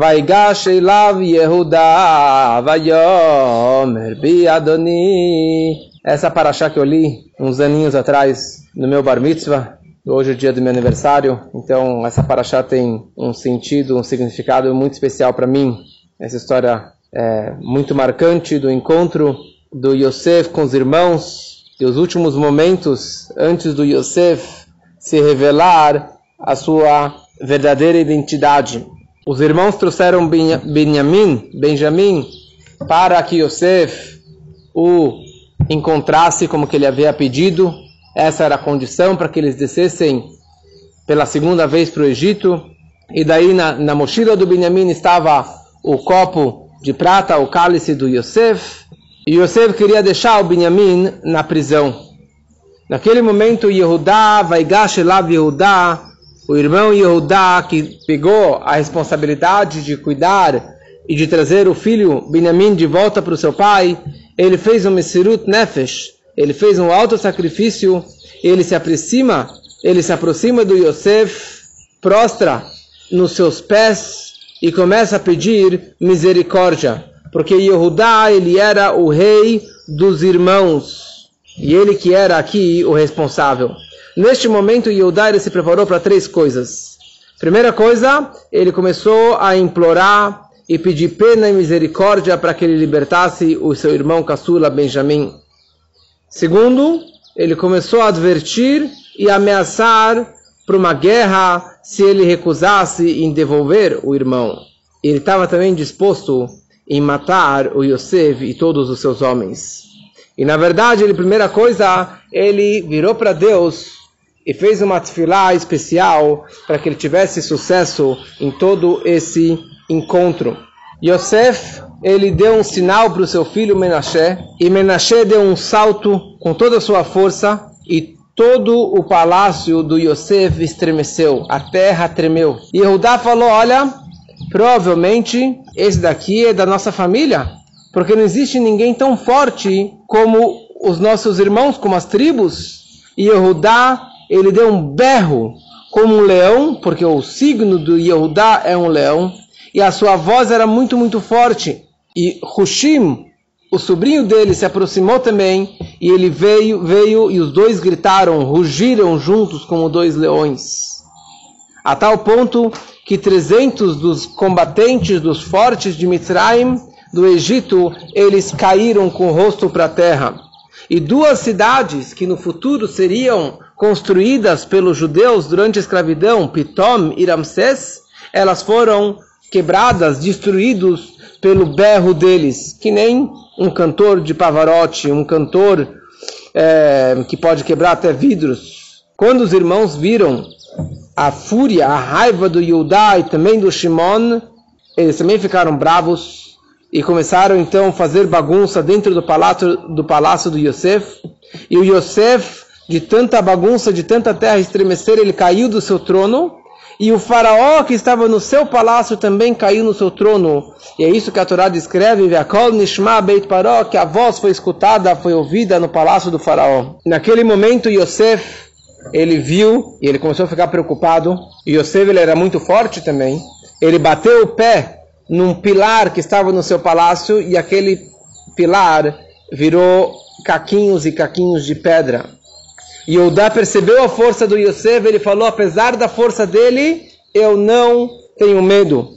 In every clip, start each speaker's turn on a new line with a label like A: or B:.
A: ויגש אליו יהודה ויאמר בי אדוני essa paraxá que eu li uns aninhos atrás no meu bar mitzvah hoje é dia do meu aniversário então essa paraxá tem um sentido um significado muito especial para mim essa história é muito marcante do encontro do Yosef com os irmãos e os últimos momentos antes do Yosef se revelar a sua verdadeira identidade os irmãos trouxeram Benjamin, Benjamin para que Yosef o encontrasse como que ele havia pedido. Essa era a condição para que eles descessem pela segunda vez para o Egito. E daí na, na mochila do Benjamin estava o copo de prata, o cálice do Yosef. E Yosef queria deixar o Benjamin na prisão. Naquele momento, Yehudá, Vaigash Elav Yehudá, o irmão Yehudá, que pegou a responsabilidade de cuidar e de trazer o filho Benjamin de volta para o seu pai, ele fez um Mesirut Nefesh, ele fez um alto sacrifício, ele se aproxima, ele se aproxima do Yosef, prostra nos seus pés e começa a pedir misericórdia, porque Yehudá, ele era o rei dos irmãos, e ele que era aqui o responsável. Neste momento, Yehudá se preparou para três coisas. Primeira coisa, ele começou a implorar e pedir pena e misericórdia para que ele libertasse o seu irmão caçula Benjamim. Segundo, ele começou a advertir e ameaçar para uma guerra se ele recusasse em devolver o irmão. Ele estava também disposto em matar o Yosef e todos os seus homens. E na verdade, ele primeira coisa, ele virou para Deus e fez uma tefilá especial para que ele tivesse sucesso em todo esse encontro. Yosef, ele deu um sinal para o seu filho Menashe, e Menashe deu um salto com toda a sua força, e todo o palácio do Yosef estremeceu, a terra tremeu. E Yehudá falou, olha, provavelmente esse daqui é da nossa família, porque não existe ninguém tão forte como os nossos irmãos, como as tribos. E Yehudá ele deu um berro como um leão, porque o signo do Yehudá é um leão, e a sua voz era muito, muito forte. E Hushim, o sobrinho dele, se aproximou também, e ele veio, veio, e os dois gritaram, rugiram juntos como dois leões. A tal ponto que 300 dos combatentes, dos fortes de Mitzrayim, do Egito, eles caíram com o rosto para a terra. E duas cidades que no futuro seriam construídas pelos judeus durante a escravidão, Pitom e Ramsés, elas foram quebradas, destruídos pelo berro deles, que nem um cantor de Pavarotti, um cantor é, que pode quebrar até vidros. Quando os irmãos viram a fúria, a raiva do Yudá e também do Shimon, eles também ficaram bravos e começaram então a fazer bagunça dentro do palácio do, palácio do Yosef. E o Yosef de tanta bagunça, de tanta terra estremecer, ele caiu do seu trono. E o faraó que estava no seu palácio também caiu no seu trono. E é isso que a Torá descreve, Nishma Beit Paró, que a voz foi escutada, foi ouvida no palácio do faraó. Naquele momento, Yosef, ele viu e ele começou a ficar preocupado. Yosef ele era muito forte também. Ele bateu o pé num pilar que estava no seu palácio e aquele pilar virou caquinhos e caquinhos de pedra. Yehudá percebeu a força do Yosef, ele falou, apesar da força dele, eu não tenho medo.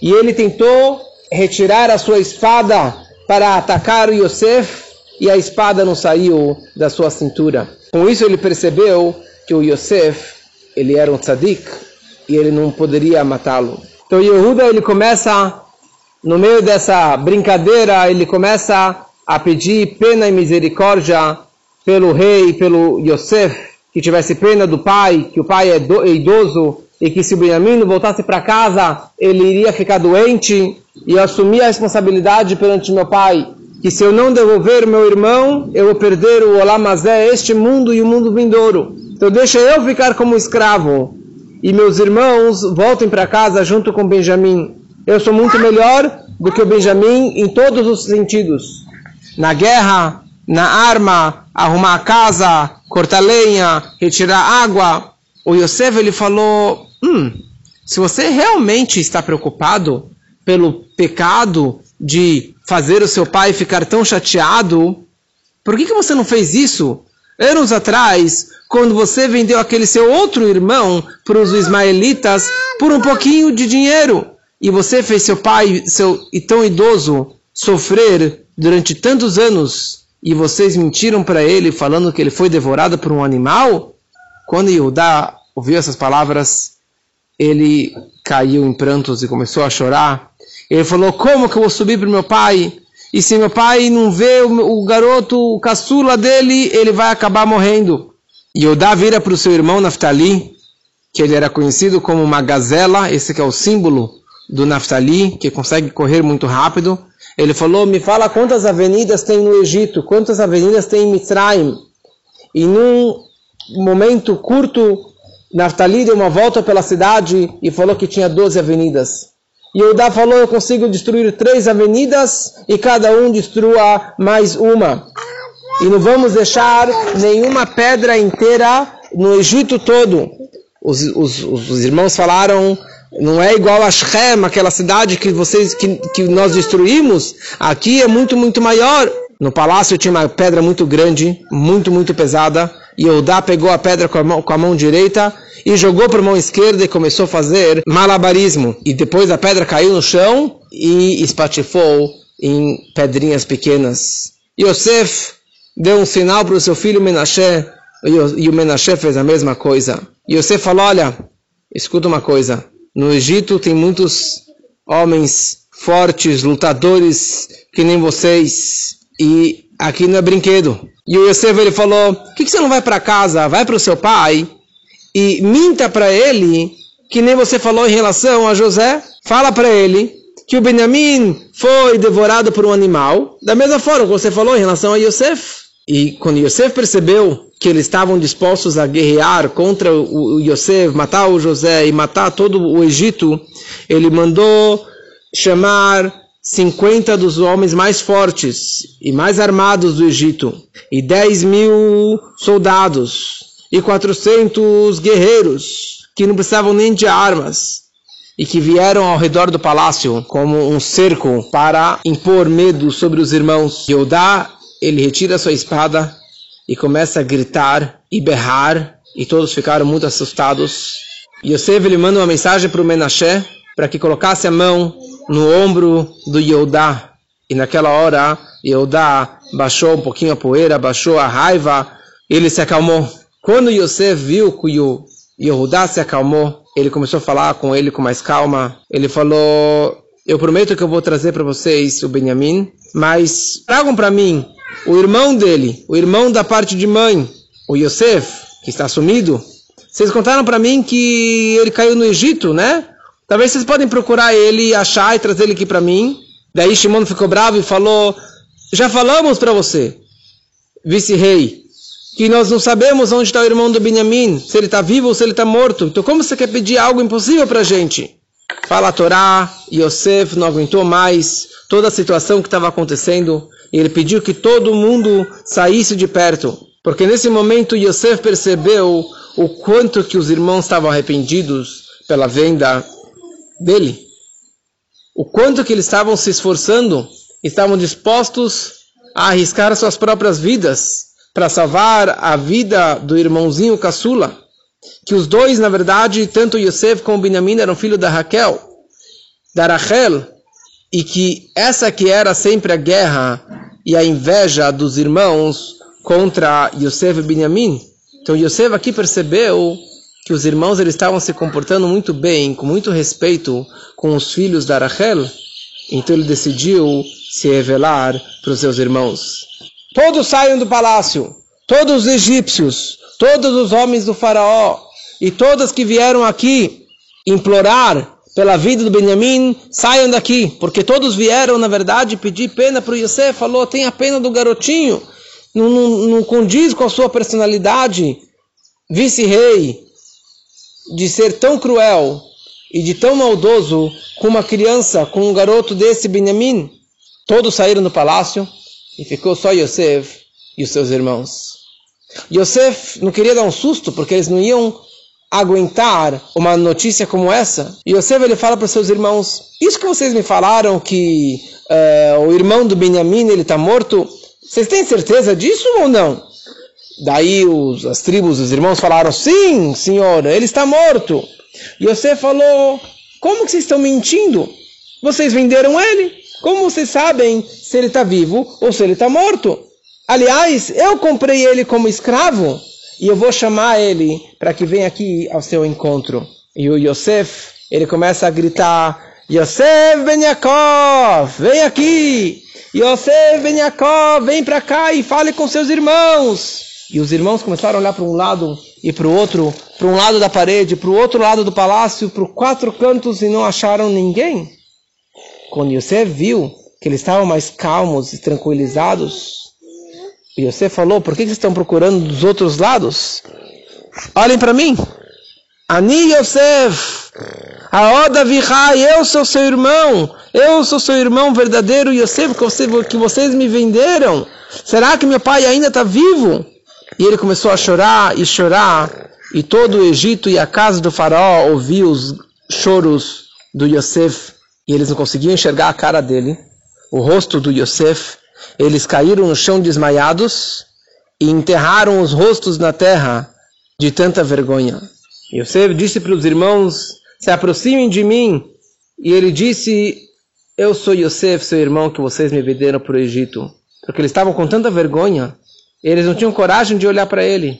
A: E ele tentou retirar a sua espada para atacar o Yosef, e a espada não saiu da sua cintura. Com isso ele percebeu que o Yosef, ele era um tzadik, e ele não poderia matá-lo. Então Yehuda, ele começa, no meio dessa brincadeira, ele começa a pedir pena e misericórdia pelo rei, pelo Yosef, que tivesse pena do pai, que o pai é, é idoso e que se o Benjamim voltasse para casa, ele iria ficar doente e assumir a responsabilidade perante meu pai, que se eu não devolver meu irmão, eu vou perder o Olamazé, este mundo e o mundo vindouro. Então deixa eu ficar como escravo e meus irmãos voltem para casa junto com Benjamim. Eu sou muito melhor do que o Benjamim em todos os sentidos. Na guerra, na arma, arrumar a casa, cortar lenha, retirar água. O Yosef ele falou: hum, se você realmente está preocupado pelo pecado de fazer o seu pai ficar tão chateado, por que, que você não fez isso anos atrás, quando você vendeu aquele seu outro irmão para os ismaelitas por um pouquinho de dinheiro? E você fez seu pai, seu tão idoso, sofrer durante tantos anos e vocês mentiram para ele falando que ele foi devorado por um animal? Quando Yehudá ouviu essas palavras, ele caiu em prantos e começou a chorar. Ele falou: Como que eu vou subir para meu pai? E se meu pai não vê o, garoto, o caçula dele, ele vai acabar morrendo. E Yodá vira para o seu irmão Naftali, que ele era conhecido como uma gazela, esse que é o símbolo do Naftali, que consegue correr muito rápido. Ele falou, me fala quantas avenidas tem no Egito, quantas avenidas tem em Mitzrayim. E num momento curto, Naftali deu uma volta pela cidade e falou que tinha 12 avenidas. E Yehudá falou, eu consigo destruir três avenidas e cada um destrua mais uma. E não vamos deixar nenhuma pedra inteira no Egito todo. Os, os, os irmãos falaram, não é igual a Shem, aquela cidade que vocês que, que nós destruímos. Aqui é muito, muito maior. No palácio tinha uma pedra muito grande, muito, muito pesada. E Eudá pegou a pedra com a mão, com a mão direita e jogou para a mão esquerda e começou a fazer malabarismo. E depois a pedra caiu no chão e espatifou em pedrinhas pequenas. Yosef deu um sinal para o seu filho Menashe e o Menashe fez a mesma coisa. Yosef falou: Olha, escuta uma coisa. No Egito tem muitos homens fortes, lutadores que nem vocês. E aqui não é brinquedo. E o Yosef ele falou: Por que, que você não vai para casa? Vai para o seu pai e minta para ele, que nem você falou em relação a José, fala para ele que o Benjamim foi devorado por um animal, da mesma forma que você falou em relação a Yosef. E quando Yosef percebeu que eles estavam dispostos a guerrear contra o Yosef, matar o José e matar todo o Egito, ele mandou chamar 50 dos homens mais fortes e mais armados do Egito e 10 mil soldados e 400 guerreiros que não precisavam nem de armas e que vieram ao redor do palácio como um cerco para impor medo sobre os irmãos. Yodá, ele retira sua espada e começa a gritar e berrar e todos ficaram muito assustados. Yosef ele manda uma mensagem para o Menashe para que colocasse a mão no ombro do Yodá. E naquela hora, Yodá baixou um pouquinho a poeira, baixou a raiva, ele se acalmou. Quando Yosef viu que o Yehudá se acalmou, ele começou a falar com ele com mais calma. Ele falou: Eu prometo que eu vou trazer para vocês o Benjamim, mas tragam para mim o irmão dele, o irmão da parte de mãe, o Yosef, que está sumido. Vocês contaram para mim que ele caiu no Egito, né? Talvez vocês podem procurar ele, achar e trazer ele aqui para mim. Daí Shimon ficou bravo e falou: Já falamos para você, vice-rei, que nós não sabemos onde está o irmão do Benjamim, se ele está vivo ou se ele está morto. Então como você quer pedir algo impossível para a gente? Fala a Torá, Yosef não aguentou mais toda a situação que estava acontecendo e ele pediu que todo mundo saísse de perto. Porque nesse momento Yosef percebeu o quanto que os irmãos estavam arrependidos pela venda dele. O quanto que eles estavam se esforçando, estavam dispostos a arriscar suas próprias vidas para salvar a vida do irmãozinho caçula, que os dois, na verdade, tanto Yosef como Benjamin eram filhos da Raquel, da Rachel, e que essa que era sempre a guerra e a inveja dos irmãos contra Yosef e Benjamin. Então Yosef aqui percebeu que os irmãos eles estavam se comportando muito bem, com muito respeito com os filhos da Rachel, então ele decidiu se revelar para os seus irmãos. Todos saiam do palácio, todos os egípcios, todos os homens do faraó e todas que vieram aqui implorar pela vida do Benjamim, saiam daqui, porque todos vieram, na verdade, pedir pena para o Yosef, falou, tenha pena do garotinho, não, não, não condiz com a sua personalidade, vice-rei, de ser tão cruel e de tão maldoso com uma criança, com um garoto desse Benjamim. Todos saíram do palácio, e ficou só Yosef e os seus irmãos. Yosef não queria dar um susto, porque eles não iam aguentar uma notícia como essa. E Yosef ele fala para seus irmãos: Isso que vocês me falaram que uh, o irmão do Benjamim ele está morto, vocês têm certeza disso ou não? Daí os, as tribos, os irmãos falaram: Sim, senhor, ele está morto. E Yosef falou: Como que vocês estão mentindo? Vocês venderam ele? Como vocês sabem se ele está vivo ou se ele está morto? Aliás, eu comprei ele como escravo e eu vou chamar ele para que venha aqui ao seu encontro. E o Yosef, ele começa a gritar, Yosef Ben Yaakov, vem aqui! Yosef Ben Yaakov, vem para cá e fale com seus irmãos! E os irmãos começaram a olhar para um lado e para o outro, para um lado da parede, para o outro lado do palácio, para quatro cantos e não acharam ninguém. Quando Yosef viu que eles estavam mais calmos e tranquilizados, e você falou, por que vocês estão procurando dos outros lados? Olhem para mim. Ani Yosef, Aoda Vihai, eu sou seu irmão, eu sou seu irmão verdadeiro Yosef, que vocês me venderam. Será que meu pai ainda está vivo? E ele começou a chorar e chorar, e todo o Egito e a casa do faraó ouviu os choros do Yosef, e eles não conseguiam enxergar a cara dele, o rosto do Yosef, eles caíram no chão desmaiados e enterraram os rostos na terra de tanta vergonha. Yosef disse para os irmãos: Se aproximem de mim. E ele disse: Eu sou Yosef, seu irmão, que vocês me venderam para o Egito. Porque eles estavam com tanta vergonha, eles não tinham coragem de olhar para ele.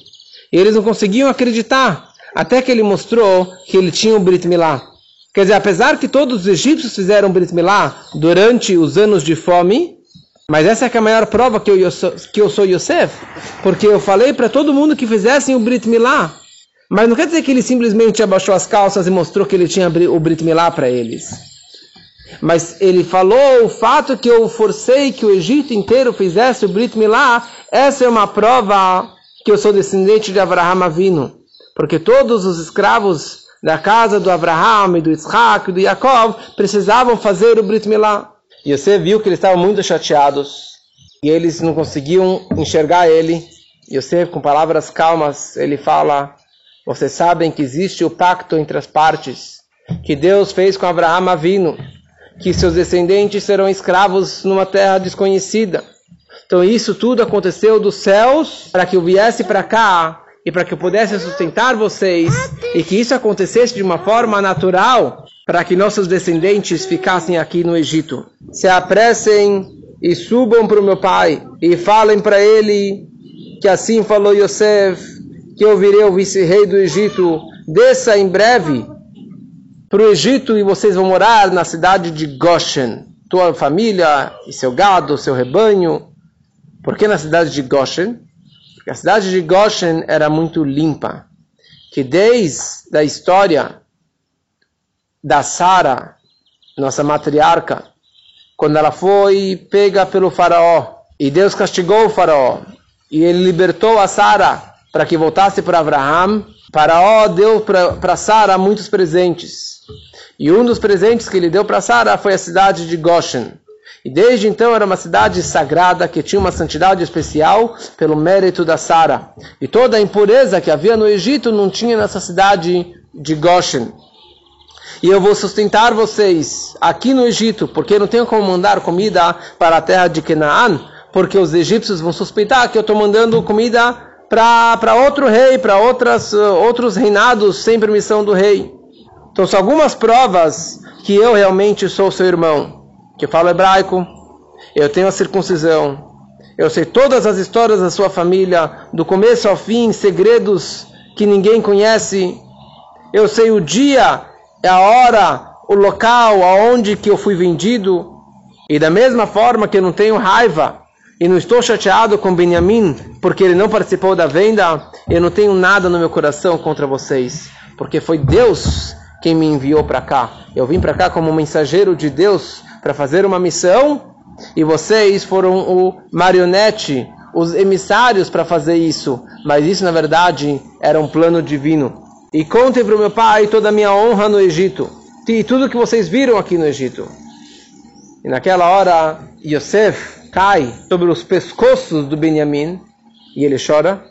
A: E eles não conseguiam acreditar, até que ele mostrou que ele tinha o Brit Milá. Quer dizer, apesar que todos os egípcios fizeram Brit Milá durante os anos de fome, mas essa é, é a maior prova que eu, sou, que eu sou Yosef, porque eu falei para todo mundo que fizessem o Brit Milá. Mas não quer dizer que ele simplesmente abaixou as calças e mostrou que ele tinha o Brit Milá para eles. Mas ele falou o fato que eu forcei que o Egito inteiro fizesse o Brit Milá, essa é uma prova que eu sou descendente de Abraham Avino. Porque todos os escravos da casa do Abraham, do Isaac, do Yaakov precisavam fazer o Brit Milá. E você viu que eles estavam muito chateados e eles não conseguiam enxergar ele. E você, com palavras calmas, ele fala: Vocês sabem que existe o pacto entre as partes que Deus fez com Abraão Avino, que seus descendentes serão escravos numa terra desconhecida. Então isso tudo aconteceu dos céus para que eu viesse para cá e para que eu pudesse sustentar vocês e que isso acontecesse de uma forma natural para que nossos descendentes ficassem aqui no Egito. Se apressem e subam para o meu pai e falem para ele que assim falou Yosef, que eu virei o vice-rei do Egito, desça em breve para o Egito e vocês vão morar na cidade de Goshen. Tua família e seu gado, seu rebanho. Por que na cidade de Goshen? Porque a cidade de Goshen era muito limpa. Que desde a história da Sara, nossa matriarca, quando ela foi pega pelo faraó e Deus castigou o faraó e ele libertou a Sara para que voltasse para Abraão, faraó deu para Sara muitos presentes. E um dos presentes que ele deu para Sara foi a cidade de Goshen. E desde então era uma cidade sagrada que tinha uma santidade especial pelo mérito da Sara. E toda a impureza que havia no Egito não tinha nessa cidade de Goshen e eu vou sustentar vocês aqui no Egito, porque não tenho como mandar comida para a terra de Canaã, porque os egípcios vão suspeitar que eu estou mandando comida para outro rei, para outros reinados sem permissão do rei. Então são algumas provas que eu realmente sou seu irmão, que eu falo hebraico, eu tenho a circuncisão, eu sei todas as histórias da sua família, do começo ao fim, segredos que ninguém conhece. Eu sei o dia a hora, o local aonde que eu fui vendido. E da mesma forma que eu não tenho raiva e não estou chateado com Benjamim porque ele não participou da venda, eu não tenho nada no meu coração contra vocês, porque foi Deus quem me enviou para cá. Eu vim para cá como mensageiro de Deus para fazer uma missão e vocês foram o marionete, os emissários para fazer isso, mas isso na verdade era um plano divino. E contem para o meu pai toda a minha honra no Egito. E tudo que vocês viram aqui no Egito. E naquela hora, Yosef cai sobre os pescoços do Benjamim. E ele chora.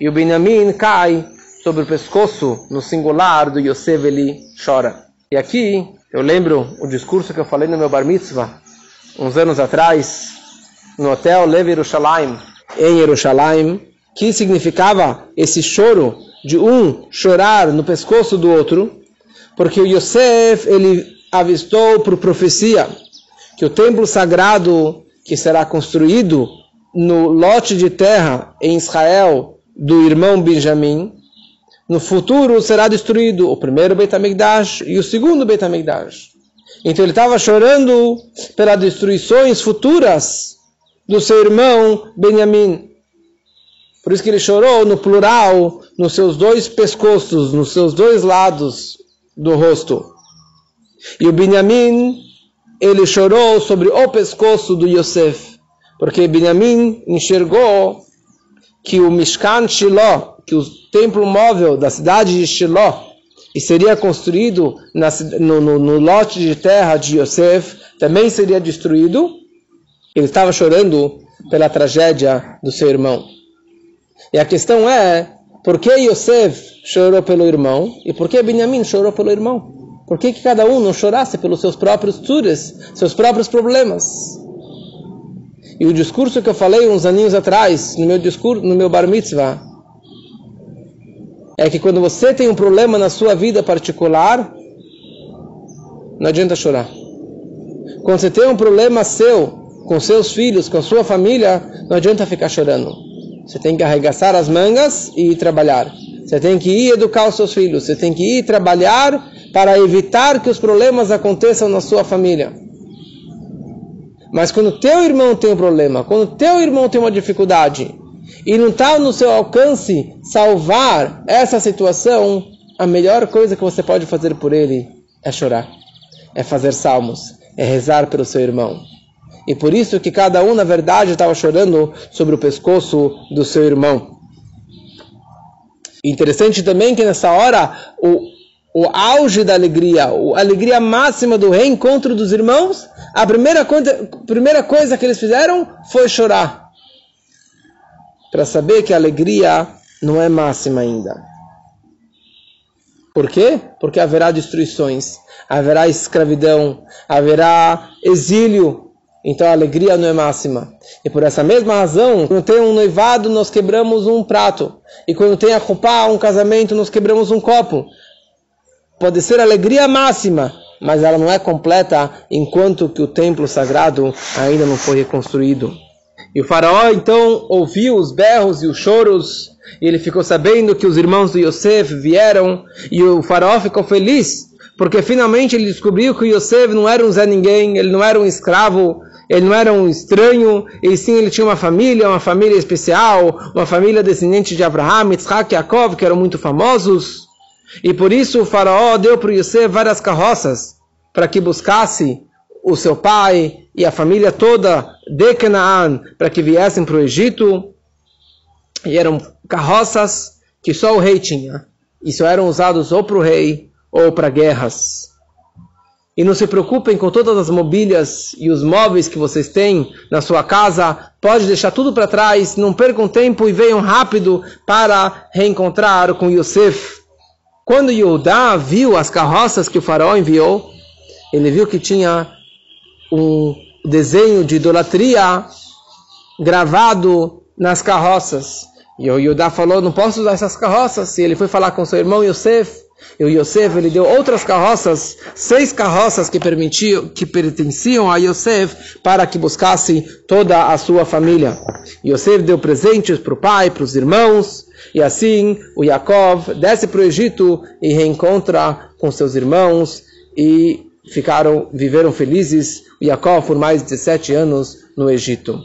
A: E o Benjamim cai sobre o pescoço, no singular do Yosef, ele chora. E aqui, eu lembro o discurso que eu falei no meu bar mitzvah, uns anos atrás, no hotel Levi Yerushalayim, em Yerushalayim, que significava esse choro de um chorar no pescoço do outro, porque o Yosef, ele avistou por profecia que o templo sagrado que será construído no lote de terra em Israel do irmão Benjamim, no futuro será destruído o primeiro Beit HaMikdash e o segundo Beit HaMikdash. Então ele estava chorando pelas destruições futuras do seu irmão Benjamim. Por isso que ele chorou no plural, nos seus dois pescoços, nos seus dois lados do rosto. E o Benjamim, ele chorou sobre o pescoço do Yosef, porque Benjamim enxergou que o Mishkan Shiloh, que o templo móvel da cidade de Shiloh, e seria construído na, no, no, no, lote de terra de Yosef, também seria destruído. Ele estava chorando pela tragédia do seu irmão. E a questão é, por que Yosef chorou pelo irmão e por que Benjamin chorou pelo irmão? Por que, que cada um não chorasse pelos seus próprios tures, seus próprios problemas? E o discurso que eu falei uns aninhos atrás, no meu discurso, no meu bar mitzvah, é que quando você tem um problema na sua vida particular, não adianta chorar. Quando você tem um problema seu, com seus filhos, com sua família, não adianta ficar chorando. Você tem que arregaçar as mangas e ir trabalhar. Você tem que ir educar os seus filhos. Você tem que ir trabalhar para evitar que os problemas aconteçam na sua família. Mas quando teu irmão tem um problema, quando teu irmão tem uma dificuldade, e não está no seu alcance salvar essa situação, a melhor coisa que você pode fazer por ele é chorar, é fazer salmos, é rezar pelo seu irmão. E por isso que cada um, na verdade, estava chorando sobre o pescoço do seu irmão. Interessante também que nessa hora, o, o auge da alegria, a alegria máxima do reencontro dos irmãos, a primeira coisa, primeira coisa que eles fizeram foi chorar para saber que a alegria não é máxima ainda. Por quê? Porque haverá destruições, haverá escravidão, haverá exílio. Então a alegria não é máxima. E por essa mesma razão, quando tem um noivado, nós quebramos um prato. E quando tem a roupa, um casamento, nós quebramos um copo. Pode ser alegria máxima, mas ela não é completa enquanto que o templo sagrado ainda não foi reconstruído. E o faraó então ouviu os berros e os choros, e ele ficou sabendo que os irmãos de Yosef vieram, e o faraó ficou feliz, porque finalmente ele descobriu que Yosef não era um Zé Ninguém, ele não era um escravo, ele não era um estranho, e sim ele tinha uma família, uma família especial, uma família descendente de Abraham, Yitzhak e Yaakov, que eram muito famosos. E por isso o faraó deu para Yosef várias carroças para que buscasse o seu pai e a família toda de Canaã para que viessem para o Egito. E eram carroças que só o rei tinha. E só eram usados ou para o rei ou para guerras. E não se preocupem com todas as mobílias e os móveis que vocês têm na sua casa. Pode deixar tudo para trás. Não percam tempo e venham rápido para reencontrar com Yosef. Quando Yudá viu as carroças que o faraó enviou, ele viu que tinha um desenho de idolatria gravado nas carroças. E o falou, não posso usar essas carroças. E ele foi falar com seu irmão Yosef. E o Yosef, ele deu outras carroças, seis carroças que, permitiam, que pertenciam a Yosef, para que buscasse toda a sua família. Yosef deu presentes para o pai, para os irmãos, e assim o Yaakov desce para o Egito e reencontra com seus irmãos, e ficaram, viveram felizes, Yaakov por mais de 17 anos no Egito.